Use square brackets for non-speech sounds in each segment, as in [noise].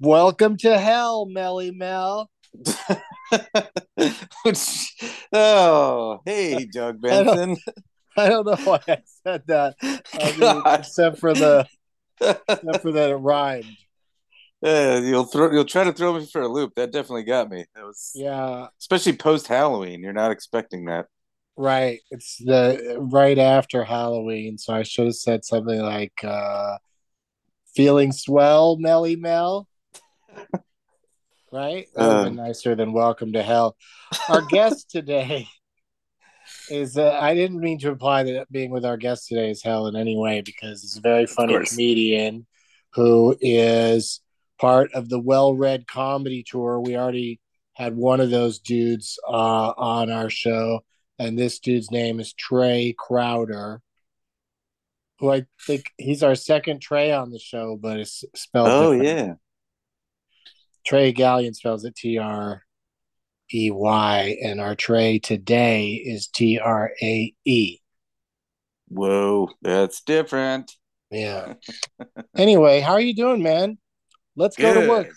Welcome to hell, Melly Mel. [laughs] oh, hey, Doug [laughs] Benson. I don't know why I said that, I mean, [laughs] except for the except for that it rhymed. Yeah, you'll throw you'll try to throw me for a loop. That definitely got me. That was Yeah, especially post Halloween. You're not expecting that. right. It's the right after Halloween, so I should have said something like uh feeling swell, Melly Mel. [laughs] Right? That would have been nicer than welcome to hell. Our [laughs] guest today is uh, I didn't mean to imply that being with our guest today is hell in any way because it's a very funny comedian who is part of the Well Red comedy tour. We already had one of those dudes uh, on our show, and this dude's name is Trae Crowder, who I think he's our second Trey on the show, but it's spelled. Oh different. yeah. Trey Gallion spells it T R E Y, and our Trae today is T R A E. Whoa, that's different. Yeah. anyway, how are you doing, man? Let's go to work.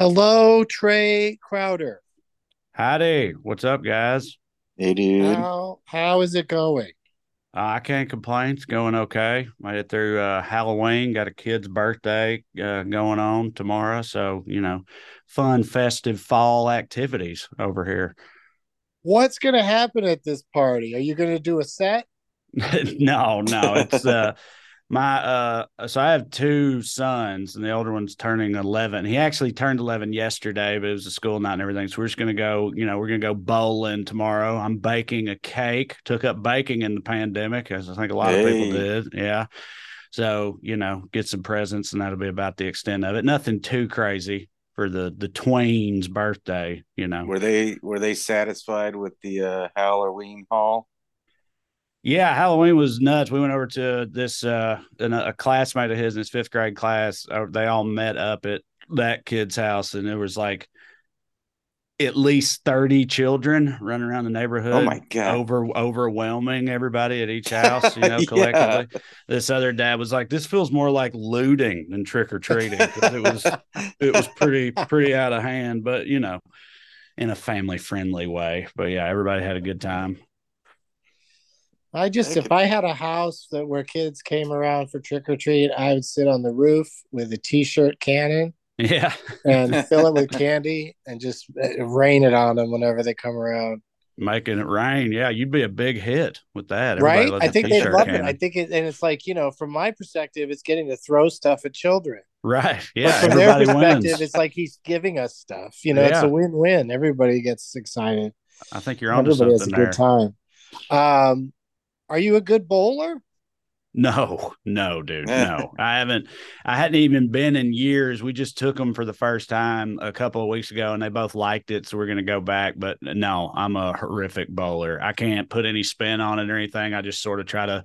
Hello, Trae Crowder. Howdy. What's up, guys? Hey, dude. How how is it going? Uh, I can't complain. It's going okay. Made it through uh, Halloween. Got a kid's birthday uh, going on tomorrow. So, you know, fun, festive fall activities over here. What's going to happen at this party? Are you going to do a set? [laughs] no, no. It's uh, [laughs] my, uh, so I have two sons, and the older one's turning 11. He actually turned 11 yesterday, but it was a school night and everything. So we're just going to go, you know, we're going to go bowling tomorrow. I'm baking a cake. Took up baking in the pandemic, as I think a lot of people did. Yeah. So, you know, get some presents, and that'll be about the extent of it. Nothing too crazy for the the tween's birthday, you know. Were they were they satisfied with the uh, Halloween haul? Yeah, Halloween was nuts. We went over to this uh an- a classmate of his in his fifth grade class. Uh, They all met up at that kid's house, and there was like at least thirty children running around the neighborhood. Oh my God. Over overwhelming everybody at each [laughs] house, you know, Yeah. collectively. This other dad was like, "This feels more like looting than trick or treating." it was [laughs] it was pretty pretty out of hand, but you know, in a family friendly way. But yeah, everybody had a good time. I just, if I had a house that where kids came around for trick or treat, I would sit on the roof with a t-shirt cannon Yeah. and [laughs] fill it with candy and just uh, rain it on them whenever they come around. making it rain. Yeah, you'd be a big hit with that. Everybody right? loves I a think they t-shirt love it. I think it, and it's like you know, from my perspective, it's getting to throw stuff at children. right. But Yeah, from their perspective, wins. it's like he's giving us stuff. You know, it's a win-win. Everybody gets excited. I think you're on onto Everybody has a there. good time. Um, are you a good bowler? No, no, dude, eh. no. I haven't. I hadn't even been in years. We just took them for the first time a couple of weeks ago, and they both liked it. So we're going to go back. But no, I'm a horrific bowler. I can't put any spin on it or anything. I just sort of try to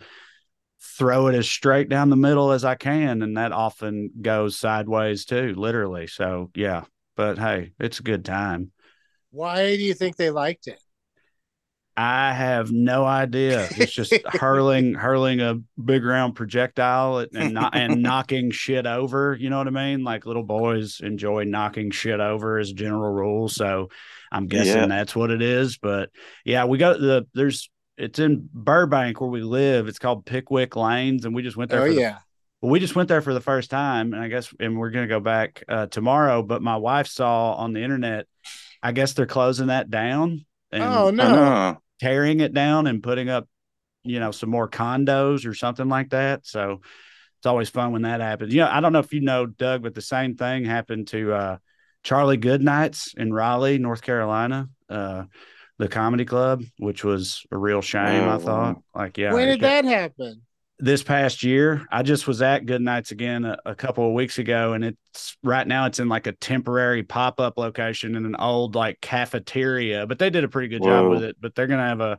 throw it as straight down the middle as I can, and that often goes sideways too, literally. So yeah. But hey, it's a good time. Why do you think they liked it? I have no idea. It's just [laughs] hurling, hurling a big round projectile and not, and [laughs] knocking shit over. You know what I mean? Like little boys enjoy knocking shit over as a general rule. So I'm guessing yeah. that's what it is. But yeah, we got the there's it's in Burbank where we live. It's called Pickwick Lanes, and we just went there. Oh the, yeah. well, we just went there for the first time, and I guess and we're gonna go back uh, tomorrow. But my wife saw on the internet, I guess they're closing that down. And, oh no! Tearing it down and putting up, you know, some more condos or something like that. So it's always fun when that happens. You know, I don't know if you know, Doug, but the same thing happened to uh, Charlie Goodnights in Raleigh, North Carolina. Uh, the comedy club, which was a real shame. Oh, I thought, like, yeah. When did that happen? This past year, I just was at Goodnights again a, a, couple of weeks ago, and it's right now it's in like a temporary pop up location in an old like cafeteria. But they did a pretty good Whoa. job with it. But they're gonna have a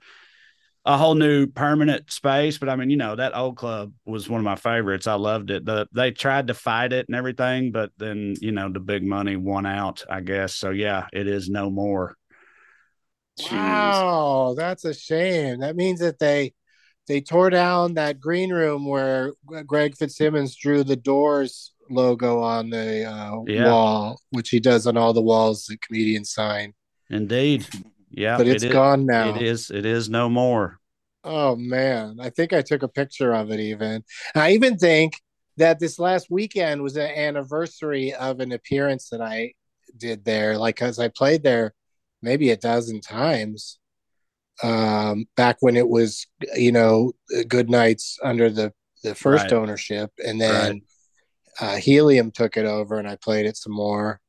a whole new permanent space. But I mean, you know, that old club was one of my favorites. I loved it. The they tried to fight it and everything, but then you know the big money won out, I guess. So yeah, it is no more. Wow, that's a shame. That means that they they tore down that green room where Greg Fitzsimmons drew the Doors logo on the uh, yeah. wall, which he does on all the walls the comedians sign. Indeed, yeah, but it's it gone now. It is. It is no more. Oh man, I think I took a picture of it. Even I even think that this last weekend was an anniversary of an appearance that I did there. Like, cause I played there maybe a dozen times um, back when it was, you know, Goodnights under the the first right. ownership, and then right. uh, Helium took it over, and I played it some more.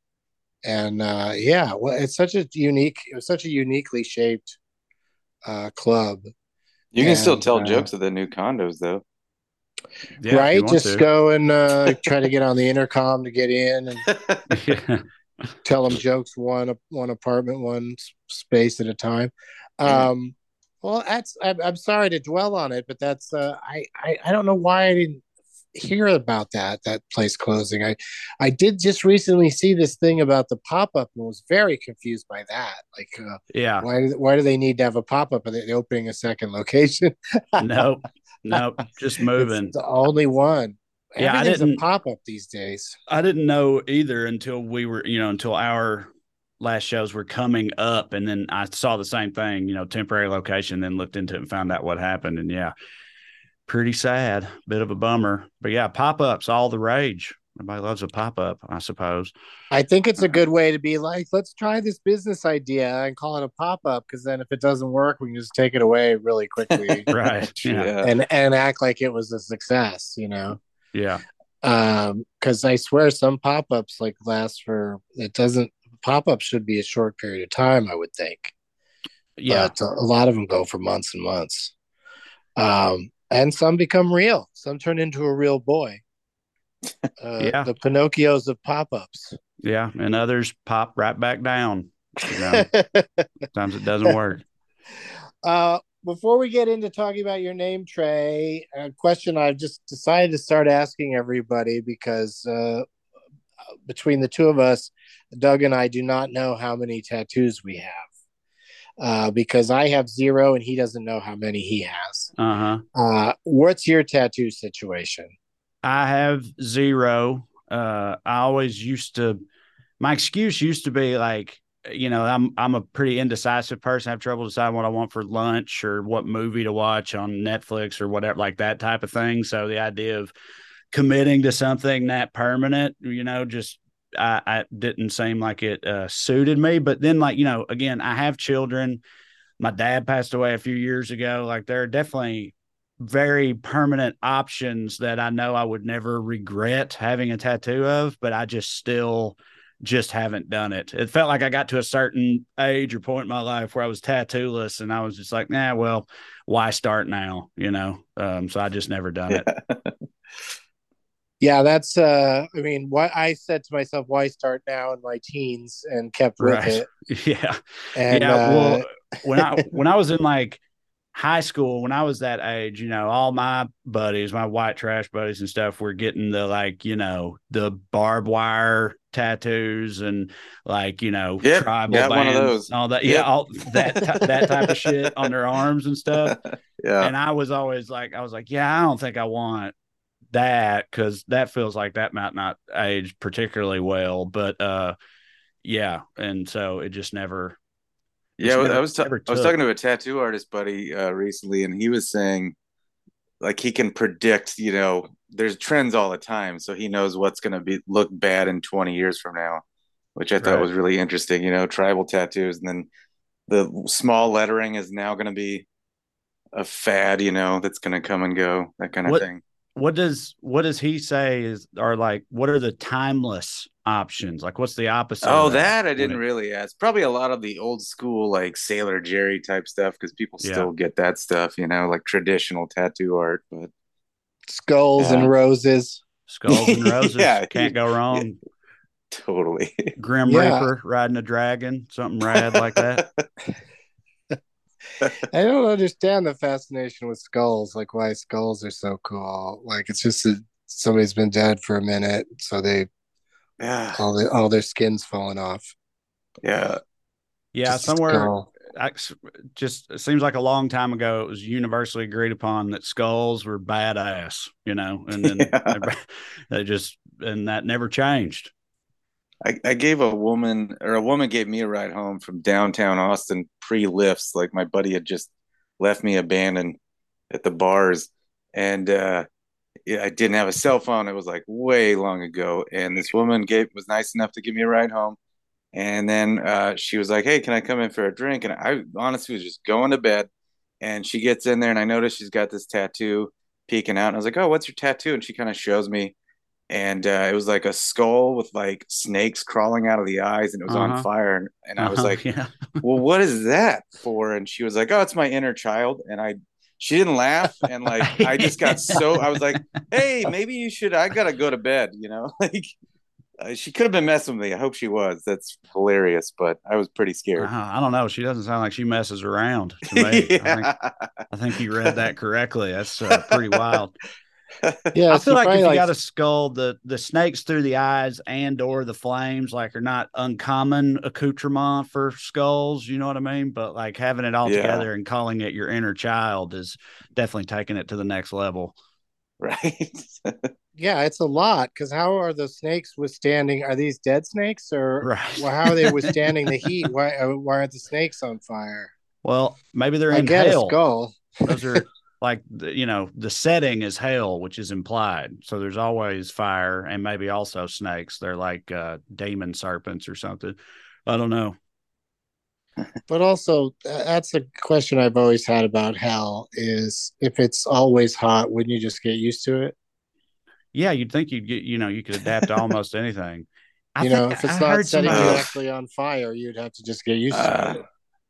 And uh, yeah, well, it's such a unique, it was such a uniquely shaped uh, club. You can and, still tell uh, jokes at the new condos, though. Yeah, right? Just to. go and uh, try to get on the intercom to get in. And... yeah [laughs] tell them jokes one one apartment one space at a time um well that's I'm, I'm sorry to dwell on it but that's uh I, I i don't know why i didn't hear about that that place closing. I i did just recently see this thing about the pop-up and was very confused by that. Like uh, yeah. why why do they need to have a pop-up? Are they opening a second location? [laughs] Nope. Nope. Just moving. it's the only one. Yeah, I didn't pop up these days. I didn't know either until we were, you know, until our last shows were coming up, and then I saw the same thing, you know, temporary location. Then looked into it and found out what happened, and yeah, pretty sad, bit of a bummer. But yeah, pop ups all the rage. Everybody loves a pop up, I suppose. I think it's a good way to be like, let's try this business idea and call it a pop up because then if it doesn't work, we can just take it away really quickly, [laughs] right? [laughs] Yeah. and and act like it was a success, you know. Yeah. Um, because I swear some pop ups like last for it doesn't pop up should be a short period of time, I would think. Yeah. But a lot of them go for months and months. Um, and some become real. Some turn into a real boy. [laughs] Uh, yeah. The Pinocchios of pop ups. Yeah. And others pop right back down. You know, [laughs] sometimes it doesn't work. [laughs] Uh, before we get into talking about your name, Trae, a question I've just decided to start asking everybody because uh, between the two of us, Doug and I do not know how many tattoos we have. Uh, because I have zero and he doesn't know how many he has. Uh-huh. Uh, what's your tattoo situation? I have zero. Uh, I always used to, my excuse used to be like, you know, I'm I'm a pretty indecisive person. I have trouble deciding what I want for lunch or what movie to watch on Netflix or whatever, like that type of thing. So the idea of committing to something that permanent, you know, just I, I didn't seem like it uh, suited me. But then, like you know, again, I have children. My dad passed away a few years ago. Like there are definitely very permanent options that I know I would never regret having a tattoo of, but I just still just haven't done it. It felt like I got to a certain age or point in my life where I was tattooless and I was just like, nah, well, why start now? You know? Um, so I just never done it. [laughs] yeah, that's uh I mean, why I said to myself, why start now in my teens and kept with right. it. [laughs] Yeah. And, yeah. Uh... well, when I [laughs] when I was in like high school when I was that age, you know, all my buddies, my white trash buddies and stuff were getting the like, you know, the barbed wire tattoos and like, you know, Yep, tribal got one of bands, those. all that. Yeah, all that ty- that type of shit on their [laughs] arms and stuff. yeah. And I was always like, I was like, yeah, I don't think I want that because that feels like that might not age particularly well. But uh yeah, and so it just never Yeah, It's never- I was I was talking to a tattoo artist buddy uh, recently, and he was saying like he can predict, you know, there's trends all the time, so he knows what's going to be look bad in 20 years from now, which I thought was really interesting. You know, tribal tattoos, and then the small lettering is now going to be a fad. You know, that's going to come and go, that kind of What- thing. What does what does he say is are like what are the timeless options like what's the opposite Oh, of that I didn't really ask. Probably a lot of the old school, like Sailor Jerry type stuff, because people Yeah. still get that stuff, you know, like traditional tattoo art. But Skulls Yeah. and roses. skulls and [laughs] roses Yeah. can't go wrong totally. grim Yeah. reaper riding a dragon something rad like that [laughs] [laughs] I don't understand the fascination with skulls, like why skulls are so cool. Like it's just that somebody's been dead for a minute, so they Yeah. all the all their skin's falling off. Yeah. yeah Just somewhere skull. I, just it seems like a long time ago it was universally agreed upon that skulls were badass you know and then [laughs] Yeah. [laughs] they just and that never changed I, I gave a woman or a woman gave me a ride home from downtown Austin pre lifts. Like my buddy had just left me abandoned at the bars. And uh I didn't have a cell phone. It was like way long ago. And this woman gave was nice enough to give me a ride home. And then uh she was like, Hey, can I come in for a drink? And I honestly was just going to bed. And she gets in there and I notice she's got this tattoo peeking out. And I was like, Oh, what's your tattoo? And she kind of shows me and uh, it was like a skull with like snakes crawling out of the eyes and it was Uh-huh. on fire and, and i was Uh-huh, like yeah [laughs] well what is that for and she was like oh it's my inner child and i she didn't laugh and like [laughs] i just got so i was like [laughs] hey maybe you should i gotta go to bed you know like uh, she could have been messing with me i hope she was that's hilarious but i was pretty scared Uh, I don't know. She doesn't sound like she messes around to me. I, think, yeah. I think you read that correctly. That's uh, pretty wild. Yeah, I feel like if you like- got a skull, the the snakes through the eyes and or the flames like are not uncommon accoutrement for skulls. You know what I mean? But like having it all Yeah. together and calling it your inner child is definitely taking it to the next level. right [laughs] yeah, it's a lot. Because how are the snakes withstanding? Are these dead snakes or Right. well, how are they withstanding the [laughs] heat? Why uh, why aren't the snakes on fire? Well, maybe they're I in get a hell. skull. Those are like the, you know the setting is hell, which is implied. So there's always fire and maybe also snakes. They're like uh, demon serpents or something. I don't know. [laughs] But also, uh, that's a question I've always had about hell: is if it's always hot, wouldn't you just get used to it? Yeah, you'd think you'd get, you know, you could adapt to almost anything. [laughs] I you know, if it's I not setting you actually on fire, you'd have to just get used to Uh, it.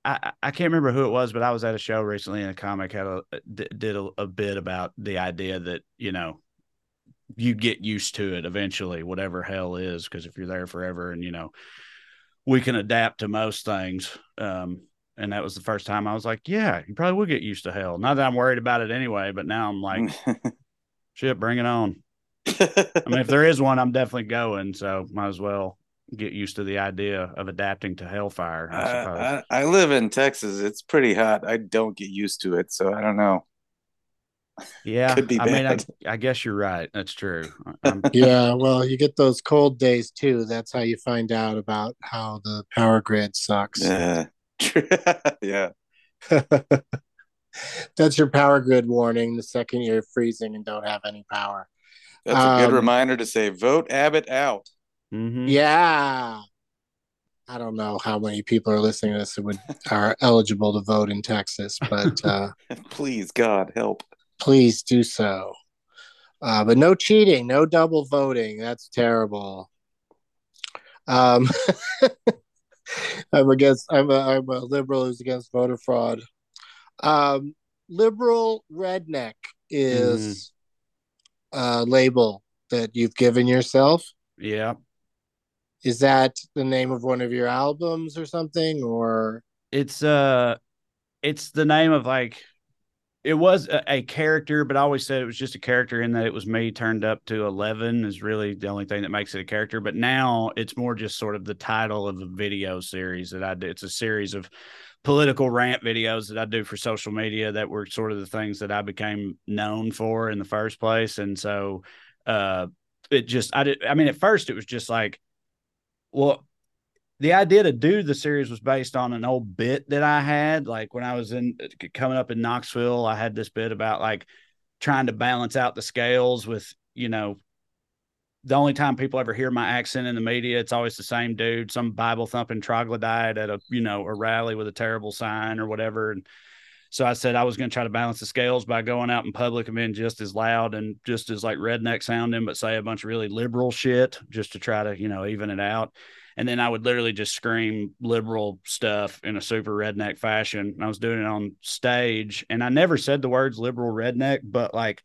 I, I- can't remember who it was, but I was at a show recently and a comic had a d- did a, a bit about the idea that you know you get used to it eventually, whatever hell is, because if you're there forever and you know we can adapt to most things. Um, and that was the first time I was like, yeah, you probably will get used to hell. Not that I'm worried about it anyway, but now I'm like, [laughs] shit, bring it on. [laughs] I mean, if there is one, I'm definitely going. So might as well get used to the idea of adapting to hellfire. I suppose. I, I, I live in Texas. It's pretty hot. I don't get used to it, so I don't know. yeah, [laughs] could be I mean, I. I guess you're right. That's true. [laughs] Yeah, well, you get those cold days too. That's how you find out about how the power grid sucks. Yeah, [laughs] yeah. That's your power grid warning the second you're freezing and don't have any power. That's a good Um, reminder to say vote Abbott out. Mhm. Yeah. I don't know how many people are listening to this who would are eligible to vote in Texas, but [laughs] uh, Please, God, help. please do so. Uh, but no cheating, no double voting. That's terrible. Um, [laughs] I'm against. I'm a, I'm a liberal who's against voter fraud. Um, liberal redneck is a label that you've given yourself. Yeah, Is that the name of one of your albums or something? Or it's uh, it's the name of like it was a, a, character, but I always said it was just a character in that it was me turned up to 11 is really the only thing that makes it a character. But now it's more just sort of the title of the video series that I do. It's a series of political rant videos that I do for social media that were sort of the things that I became known for in the first place. And so, uh, it just, I did, I mean, at first it was just like, well, the idea to do the series was based on an old bit that I had. Like when I was in coming up in Knoxville, I had this bit about like trying to balance out the scales with, you know, the only time people ever hear my accent in the media, it's always the same dude, some Bible thumping troglodyte at a, you know, a rally with a terrible sign or whatever. And so I said I was going to try to balance the scales by going out in public and being just as loud and just as like redneck sounding, but say a bunch of really liberal shit just to try to, you know, even it out and then I would literally just scream liberal stuff in a super redneck fashion. And I was doing it on stage, and I never said the words liberal redneck, but like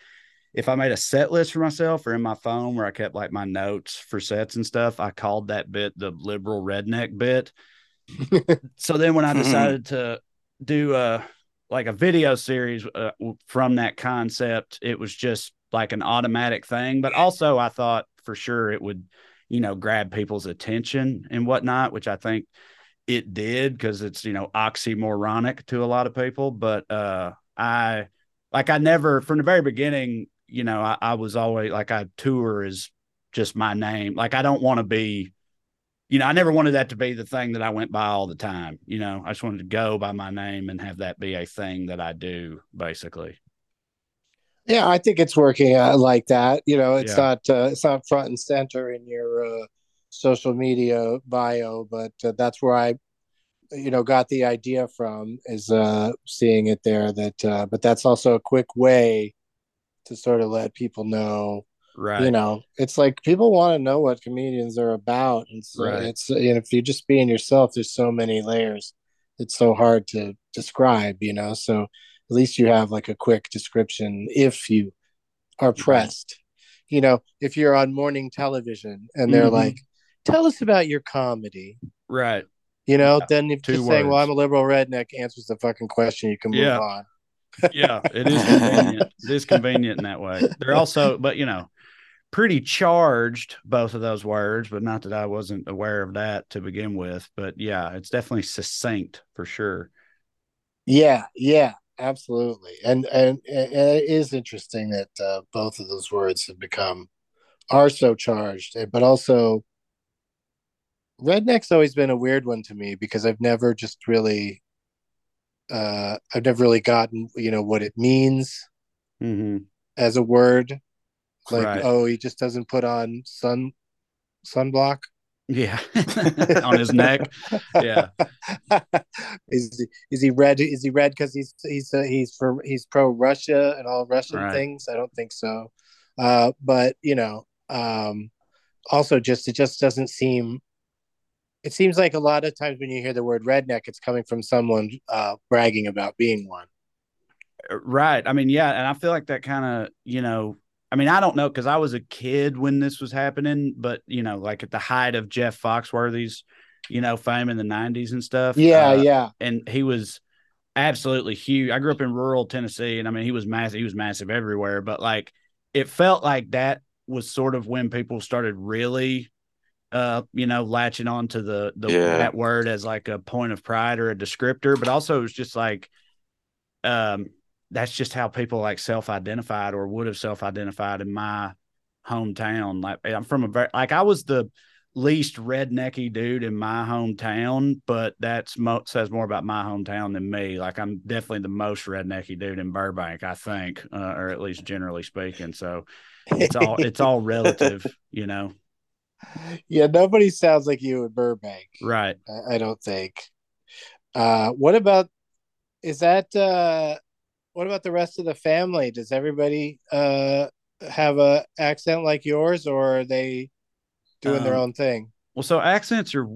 if I made a set list for myself or in my phone where I kept like my notes for sets and stuff, I called that bit the liberal redneck bit. [laughs] so then when I mm-hmm. decided to do a like a video series uh, from that concept, it was just like an automatic thing. But also, I thought for sure it would you know, grab people's attention and whatnot, which I think it did because it's, you know, oxymoronic to a lot of people. But uh I like I never from the very beginning, you know, I, I was always like I tour is just my name. Like I don't want to be you know, I never wanted that to be the thing that I went by all the time. You know, I just wanted to go by my name and have that be a thing that I do, basically. Yeah, I think it's working uh, like that. You know, it's yeah. not uh, it's not front and center in your uh, social media bio, but uh, that's where I, you know, got the idea from is uh, seeing it there. That, uh, but that's also a quick way to sort of let people know. Right. You know, it's like people want to know what comedians are about, and so right. it's you know, if you're just being yourself, there's so many layers. It's so hard to describe. You know, so at least you have like a quick description if you are pressed. You know, if you're on morning television and they're mm-hmm. like, tell us about your comedy. Right. You know, yeah. then if Two just words. saying, well, I'm a liberal redneck answers the fucking question, you can move yeah. on. yeah, it is [laughs] convenient. it is convenient in that way. They're also, but you know, pretty charged, both of those words, but not that I wasn't aware of that to begin with. But yeah, it's definitely succinct for sure. Yeah, yeah absolutely and, and and it is interesting that uh, both of those words have become are so charged eh, but also redneck's always been a weird one to me because i've never just really uh i've never really gotten you know what it means mm-hmm. as a word like right. oh he just doesn't put on sun sunblock yeah, [laughs] on his neck. Yeah. [laughs] is is he red? Is he red because he's he's uh, he's for he's pro Russia and all Russian right. things? I don't think so. Uh, but you know, um, also just it just doesn't seem. It seems like a lot of times when you hear the word redneck, it's coming from someone uh, bragging about being one. Right. I mean, yeah, and I feel like that kind of you know I mean, I don't know because I was a kid when this was happening, but you know, like at the height of Jeff Foxworthy's, you know, fame in the '90s and stuff. Yeah, uh, yeah. And he was absolutely huge. I grew up in rural Tennessee, and I mean, he was massive. He was massive everywhere, but like, it felt like that was sort of when people started really, uh, you know, latching on to the the yeah. that word as like a point of pride or a descriptor, but also it was just like, um that's just how people like self-identified or would have self-identified in my hometown. Like I'm from a very like I was the least rednecky dude in my hometown, but that's mo- says more about my hometown than me. Like I'm definitely the most rednecky dude in Burbank, I think, uh, or at least generally speaking. So it's all it's all relative, [laughs] you know. Yeah, nobody sounds like you in Burbank, right? I, I don't think. Uh, what about is that uh what about the rest of the family? Does everybody uh have a accent like yours, or are they doing um, their own thing? Well, so accents are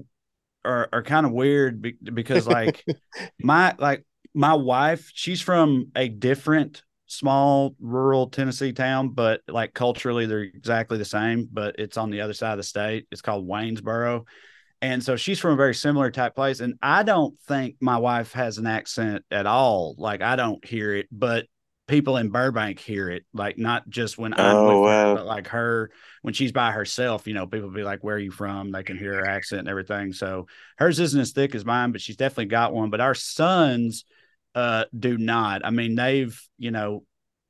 are, are kind of weird because like [laughs] my like my wife, she's from a different small rural Tennessee town, but like culturally they're exactly the same, but it's on the other side of the state. It's called Waynesboro. And so she's from a very similar type place. And I don't think my wife has an accent at all. Like I don't hear it, but people in Burbank hear it, like not just when I'm Oh, with her, but like her when she's by herself. You know, people be like, "Where are you from?" They can hear her accent and everything. So hers isn't as thick as mine, but she's definitely got one. But our sons uh do not. I mean, they've you know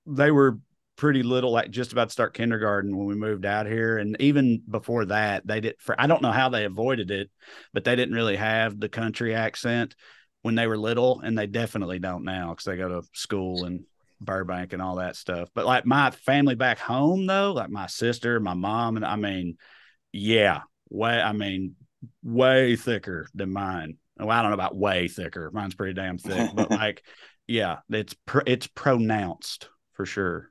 they were pretty little, like just about to start kindergarten when we moved out here, and even before that, they did. For I don't know how they avoided it, but they didn't really have the country accent when they were little, and they definitely don't now because they go to school in Burbank and all that stuff. But like my family back home, though, like my sister, my mom, and I mean, yeah, way, I mean, way thicker than mine. Well, I don't know about way thicker. Mine's pretty damn thick, but [laughs] like, yeah, it's pr- it's pronounced for sure.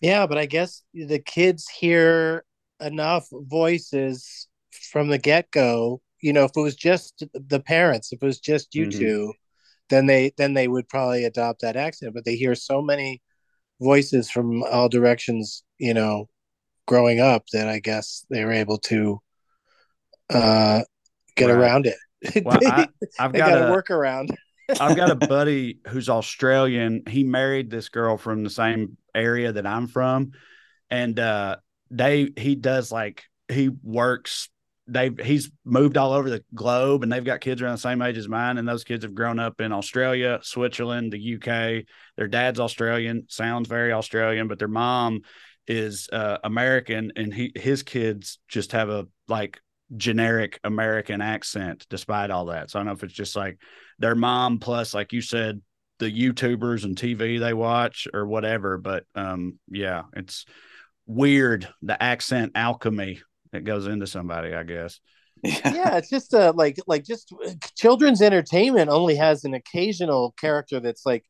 Yeah, but I guess the kids hear enough voices from the get go. You know, if it was just the parents, if it was just you Mhm. two, then they then they would probably adopt that accent. But they hear so many voices from all directions, you know, growing up that I guess they were able to uh get Right. around it. [laughs] Well, I, I've got, got a a workaround. I've got a [laughs] buddy who's Australian. He married this girl from the same area that I'm from, and uh, they he does like he works. They he's moved all over the globe, and they've got kids around the same age as mine, and those kids have grown up in Australia, Switzerland, the UK. Their dad's Australian, sounds very Australian, but their mom is uh, American, and he his kids just have a like generic American accent despite all that. So I don't know if it's just like their mom plus like you said the youtubers and tv they watch or whatever but um yeah it's weird the accent alchemy that goes into somebody i guess yeah, it's just uh like like just children's entertainment only has an occasional character that's like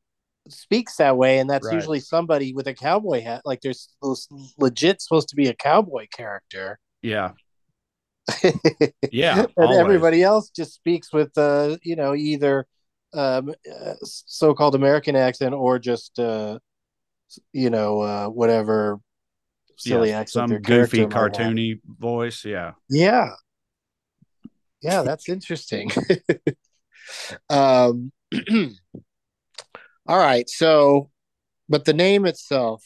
speaks that way, and that's Right. usually somebody with a cowboy hat. Like there's there's legit supposed to be a cowboy character. yeah [laughs] yeah and always. everybody else just speaks with uh you know either um uh, so-called American accent or just uh you know uh whatever silly yeah, accent some goofy might have. cartoony voice yeah Yeah. Yeah, that's interesting. [laughs] um [clears throat] all right, so but the name itself,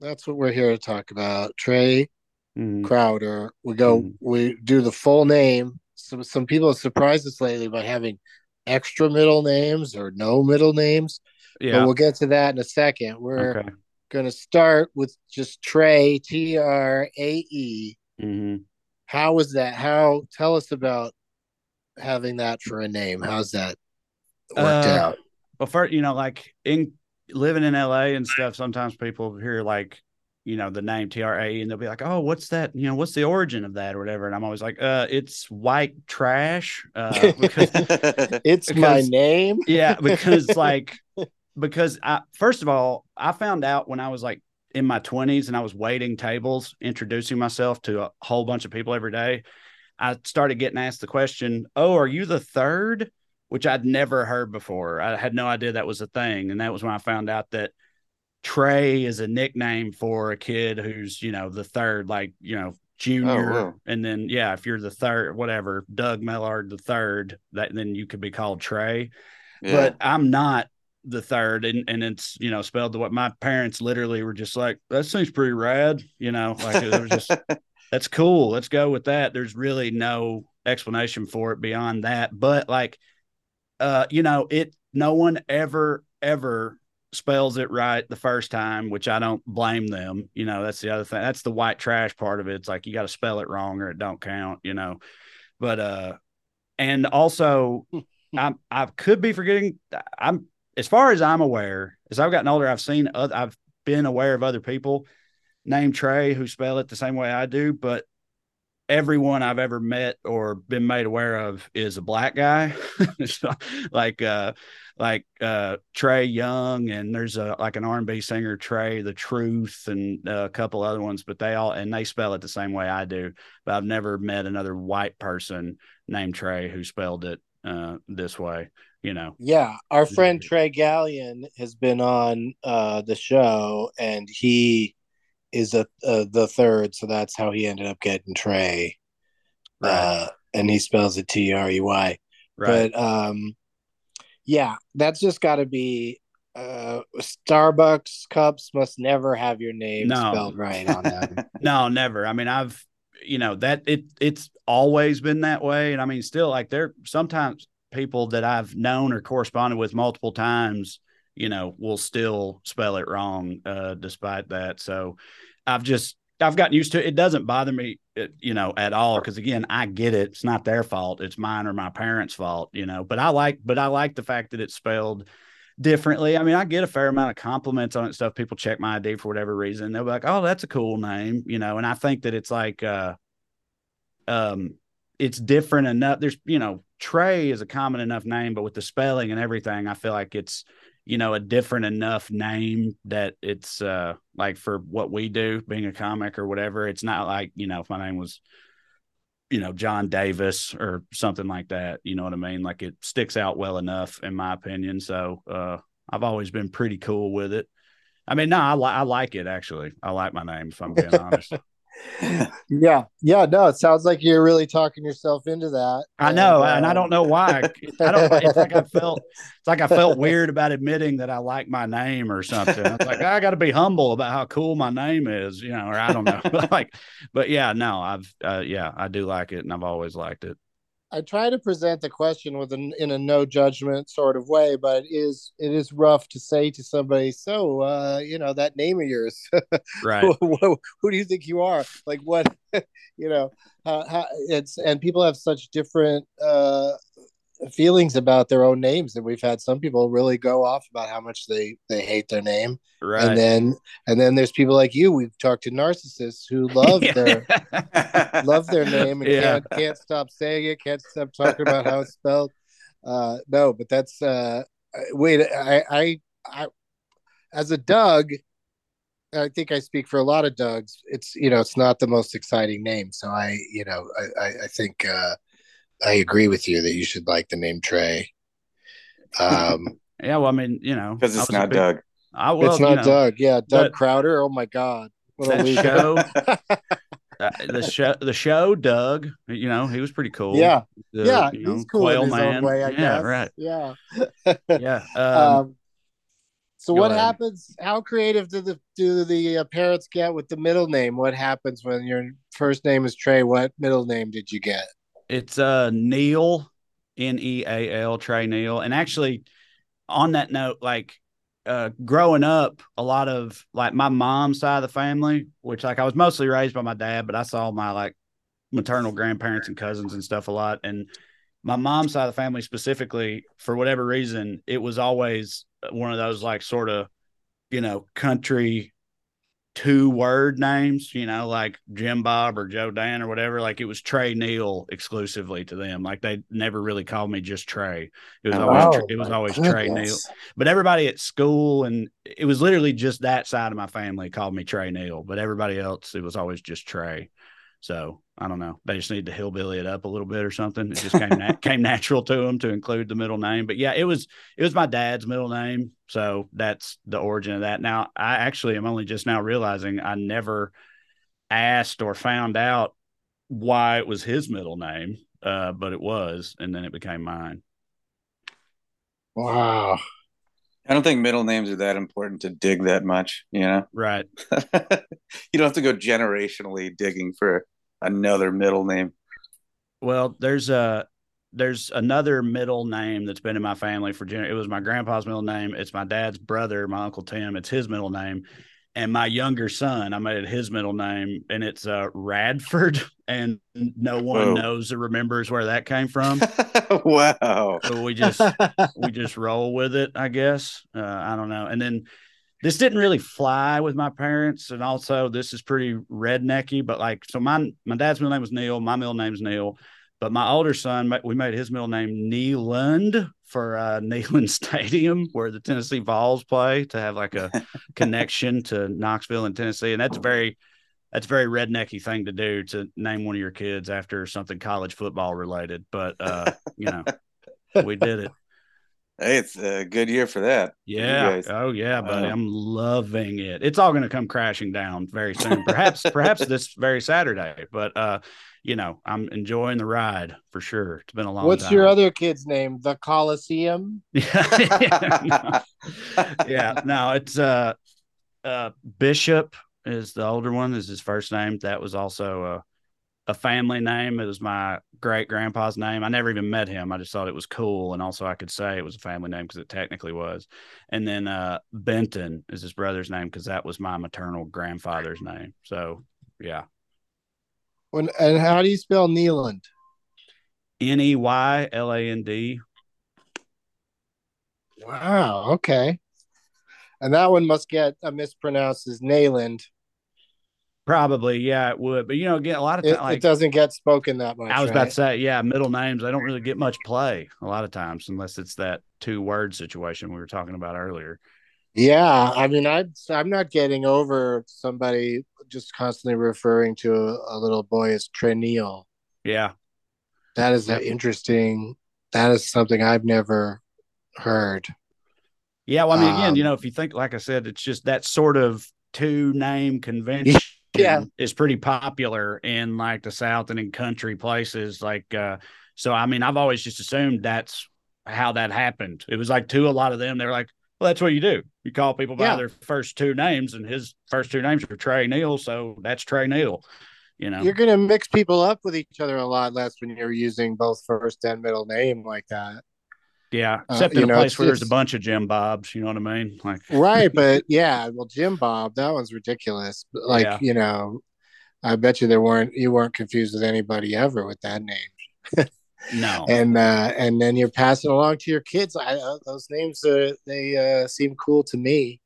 that's what we're here to talk about. Trae Mhm. Crowder. We go Mhm. we do the full name. Some some people have surprised us lately by having extra middle names or no middle names. But yeah we'll get to that in a second. We're okay gonna start with just Trae, T R A E. hmm How was that? How tell us about having that for a name? How's that worked Uh, out? well first you know like in living in la and stuff sometimes people hear like you know the name Trae and they'll be like oh what's that you know what's the origin of that or whatever? And i'm always like uh it's white trash uh because [laughs] [laughs] It's my name. yeah because like [laughs] because i first of all i found out when i was like in my 20s and i was waiting tables introducing myself to a whole bunch of people every day i started getting asked the question oh are you the third? which i'd never heard before. I had no idea that was a thing and that was when i found out that trey is a nickname for a kid who's you know the third like you know junior wow. and then yeah if you're the third whatever doug mellard the third that then you could be called trey yeah. but I'm not the third, and and it's you know spelled the way my parents literally were just like that seems pretty rad, you know, like it was just [laughs] that's cool, let's go with that. There's really no explanation for it beyond that, but like, uh, you know, it no one ever ever spells it right the first time, which I don't blame them. You know, that's the other thing. That's the white trash part of it. It's like you got to spell it wrong or it don't count. You know, but uh, and also [laughs] I I could be forgetting. I'm as far as I'm aware, as I've gotten older, I've seen other, I've been aware of other people named Trae who spell it the same way I do, but everyone I've ever met or been made aware of is a black guy, [laughs] like uh like uh Trae Young and there's a like an R&B singer Trae tha Truth and uh, a couple other ones, but they all and they spell it the same way I do. But I've never met another white person named Trae who spelled it uh this way you know Yeah, our friend. Trey Gallion has been on uh, the show, and he is a uh, the third, so that's how he ended up getting Trey. Uh, and he spells it T R E Y. right But um, yeah, that's just got to be uh, Starbucks cups must never have your name No. spelled right on them. [laughs] No, never. I mean, I've you know that it it's always been that way, and I mean, still like there sometimes people that I've known or corresponded with multiple times, you know, will still spell it wrong uh, despite that. So I've just I've gotten used to it. It doesn't bother me, uh, you know, at all because again, I get it. It's not their fault. It's mine or my parents' fault, you know. But I like, but I like the fact that it's spelled differently. I mean, I get a fair amount of compliments on it. Stuff people check my ID for whatever reason. They'll be like, "Oh, that's a cool name," you know. And I think that it's like, uh, um, it's different enough. There's, you know, Trey is a common enough name, but with the spelling and everything, I feel like it's, you know, a different enough name that it's uh like for what we do, being a comic or whatever. It's not like you know, if my name was you know John Davis or something like that. You know what I mean? Like it sticks out well enough, in my opinion. So uh, I've always been pretty cool with it. I mean, no, I, li- I like it actually. I like my name, if I'm being honest. [laughs] yeah, yeah. No, it sounds like you're really talking yourself into that. I know, And, and I uh, don't know why. I don't. It's like I felt. It's like I felt weird about admitting that I like my name or something. I was like, I got to be humble about how cool my name is, you know, or I don't know. [laughs] like, but yeah, no, I've, uh, yeah, I do like it, and I've always liked it. I try to present the question with an in a no judgment sort of way, but it is it is rough to say to somebody, so uh, you know that name of yours, Right. [laughs] who, who, who do you think you are? Like what, [laughs] you know, how, how it's and people have such different uh feelings about their own names and we've had some people really go off about how much they they hate their name Right. and then and then there's people like you we've talked to narcissists who love their [laughs] love their name and Yeah. can't can't stop saying it, can't stop talking about how it's spelled. Uh, no, but that's uh, wait. I, I I as a Doug, I think I speak for a lot of Dougs. It's you know it's not the most exciting name, so I you know I I, I think uh, I agree with you that you should like the name Trae. Um, [laughs] yeah. Well, I mean, you know, because it's not big- Doug. I well, it's not you know, Doug. Yeah, Doug Crowder. Oh my God. What a loser. show, [laughs] uh, the show, the show, Doug. You know, he was pretty cool. yeah, The, yeah, you know, he's cool Quail in his Man. own way, I yeah, guess. right. Yeah. Yeah. [laughs] Um, Um, so what ahead. happens? How creative do the do the uh, parents get with the middle name? What happens when your first name is Trey? What middle name did you get? It's uh Neal, N E A L, Trae Neal. And actually, on that note, like uh growing up, a lot of like my mom's side of the family, which like I was mostly raised by my dad, but I saw my like maternal grandparents and cousins and stuff a lot. And my mom's side of the family specifically, for whatever reason, it was always one of those like sort of, you know, country two word names, you know, like Jim Bob or Joe Dan or whatever. Like it was Trae Neal exclusively to them. Like they never really called me just Trae. It was Oh, always it was always Trae Neal. goodness. But everybody at school and it was literally just that side of my family called me Trae Neal. But everybody else, it was always just Trae. So I don't know. They just need to hillbilly it up a little bit or something. It just came nat- [laughs] came natural to them to include the middle name. But yeah, it was it was my dad's middle name, so that's the origin of that. Now I actually am only just now realizing I never asked or found out why it was his middle name, uh, but it was, and then it became mine. Wow. I don't think middle names are that important to dig that much. You know, Right. [laughs] you don't have to go generationally digging for another middle name. Well, there's a there's another middle name that's been in my family for gener- it was my grandpa's middle name. It's my dad's brother, my uncle Tim. It's his middle name, and my younger son. I made it his middle name, and it's uh, Radford, [laughs] and no one Whoa. knows or remembers where that came from. [laughs] wow. so we just [laughs] we just roll with it, I guess. Uh, I don't know. And then this didn't really fly with my parents, and also this is pretty rednecky. But like, so my my dad's middle name was Neal, my middle name's Neal, but my older son, we made his middle name Neyland for uh, [laughs] Neyland Stadium, where the Tennessee Vols play, to have like a [laughs] connection to Knoxville and Tennessee, and that's very that's a very rednecky thing to do to name one of your kids after something college football related. But uh, you know, we did it. Hey, it's a good year for that. You Yeah. guys. Oh yeah, buddy. Wow. I'm loving it. It's all going to come crashing down very soon. Perhaps [laughs] perhaps this very Saturday. But uh you know, I'm enjoying the ride for sure. It's been a long What's time. your other kid's name? The Coliseum? [laughs] yeah, no. yeah, no, it's uh uh Bishop is the older one, is his first name. That was also a a family name. It was my great grandpa's name. I never even met him. I just thought it was cool. And also I could say it was a family name because it technically was. And then uh Benton is his brother's name because that was my maternal grandfather's name. So yeah. When, and how do you spell Neyland? N E Y L A N D. Wow. Okay. And that one must get uh, mispronounced as Nayland. Probably, yeah, it would. But you know, again, a lot of It, times, like, it doesn't get spoken that much. I was right? about to say, yeah, middle names, they don't really get much play a lot of times unless it's that two word situation we were talking about earlier. Yeah, I mean, I I'm not getting over somebody just constantly referring to a, a little boy as Trae Neal. Yeah. That is an interesting. That is something I've never heard. Yeah. Well, I mean, again, Um, you know, if you think, like I said, it's just that sort of two name [laughs] convention Yeah. is pretty popular in like the South and in country places. Like, uh, so I mean, I've always just assumed that's how that happened. It was like to a lot of them, they're like, well, that's what you do. You call people by Yeah. their first two names, and his first two names are Trae Neal, so that's Trae Neal. You know, You're gonna mix people up with each other a lot less when you're using both first and middle name like that. Yeah. uh, Except you in a know, place where there's a bunch of Jim Bobs. You know what I mean? Like, [laughs] Right, [laughs] but yeah, well, Jim Bob, that one's ridiculous. Like, Yeah. you know, I bet you there weren't you weren't confused with anybody ever with that name. no. [laughs] and uh and then you're passing along to your kids I, uh, those names uh, they uh seem cool to me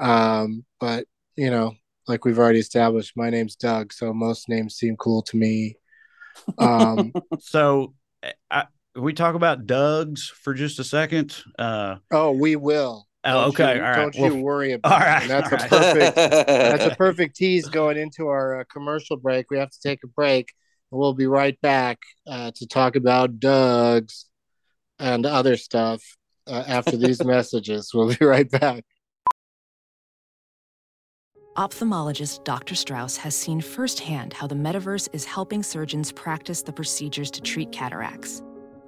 um but you know like we've already established my name's doug so most names seem cool to me um So, I, we talk about Doug's for just a second. Uh, oh we will oh, Don't okay, you, all right. don't Well, you worry about all it. that's all a right. perfect that's a [laughs] perfect tease going into our uh, commercial break we have to take a break and we'll be right back uh, to talk about doug's and other stuff uh, after these [laughs] messages we'll be right back Ophthalmologist Dr. Strauss has seen firsthand how the metaverse is helping surgeons practice the procedures to treat cataracts.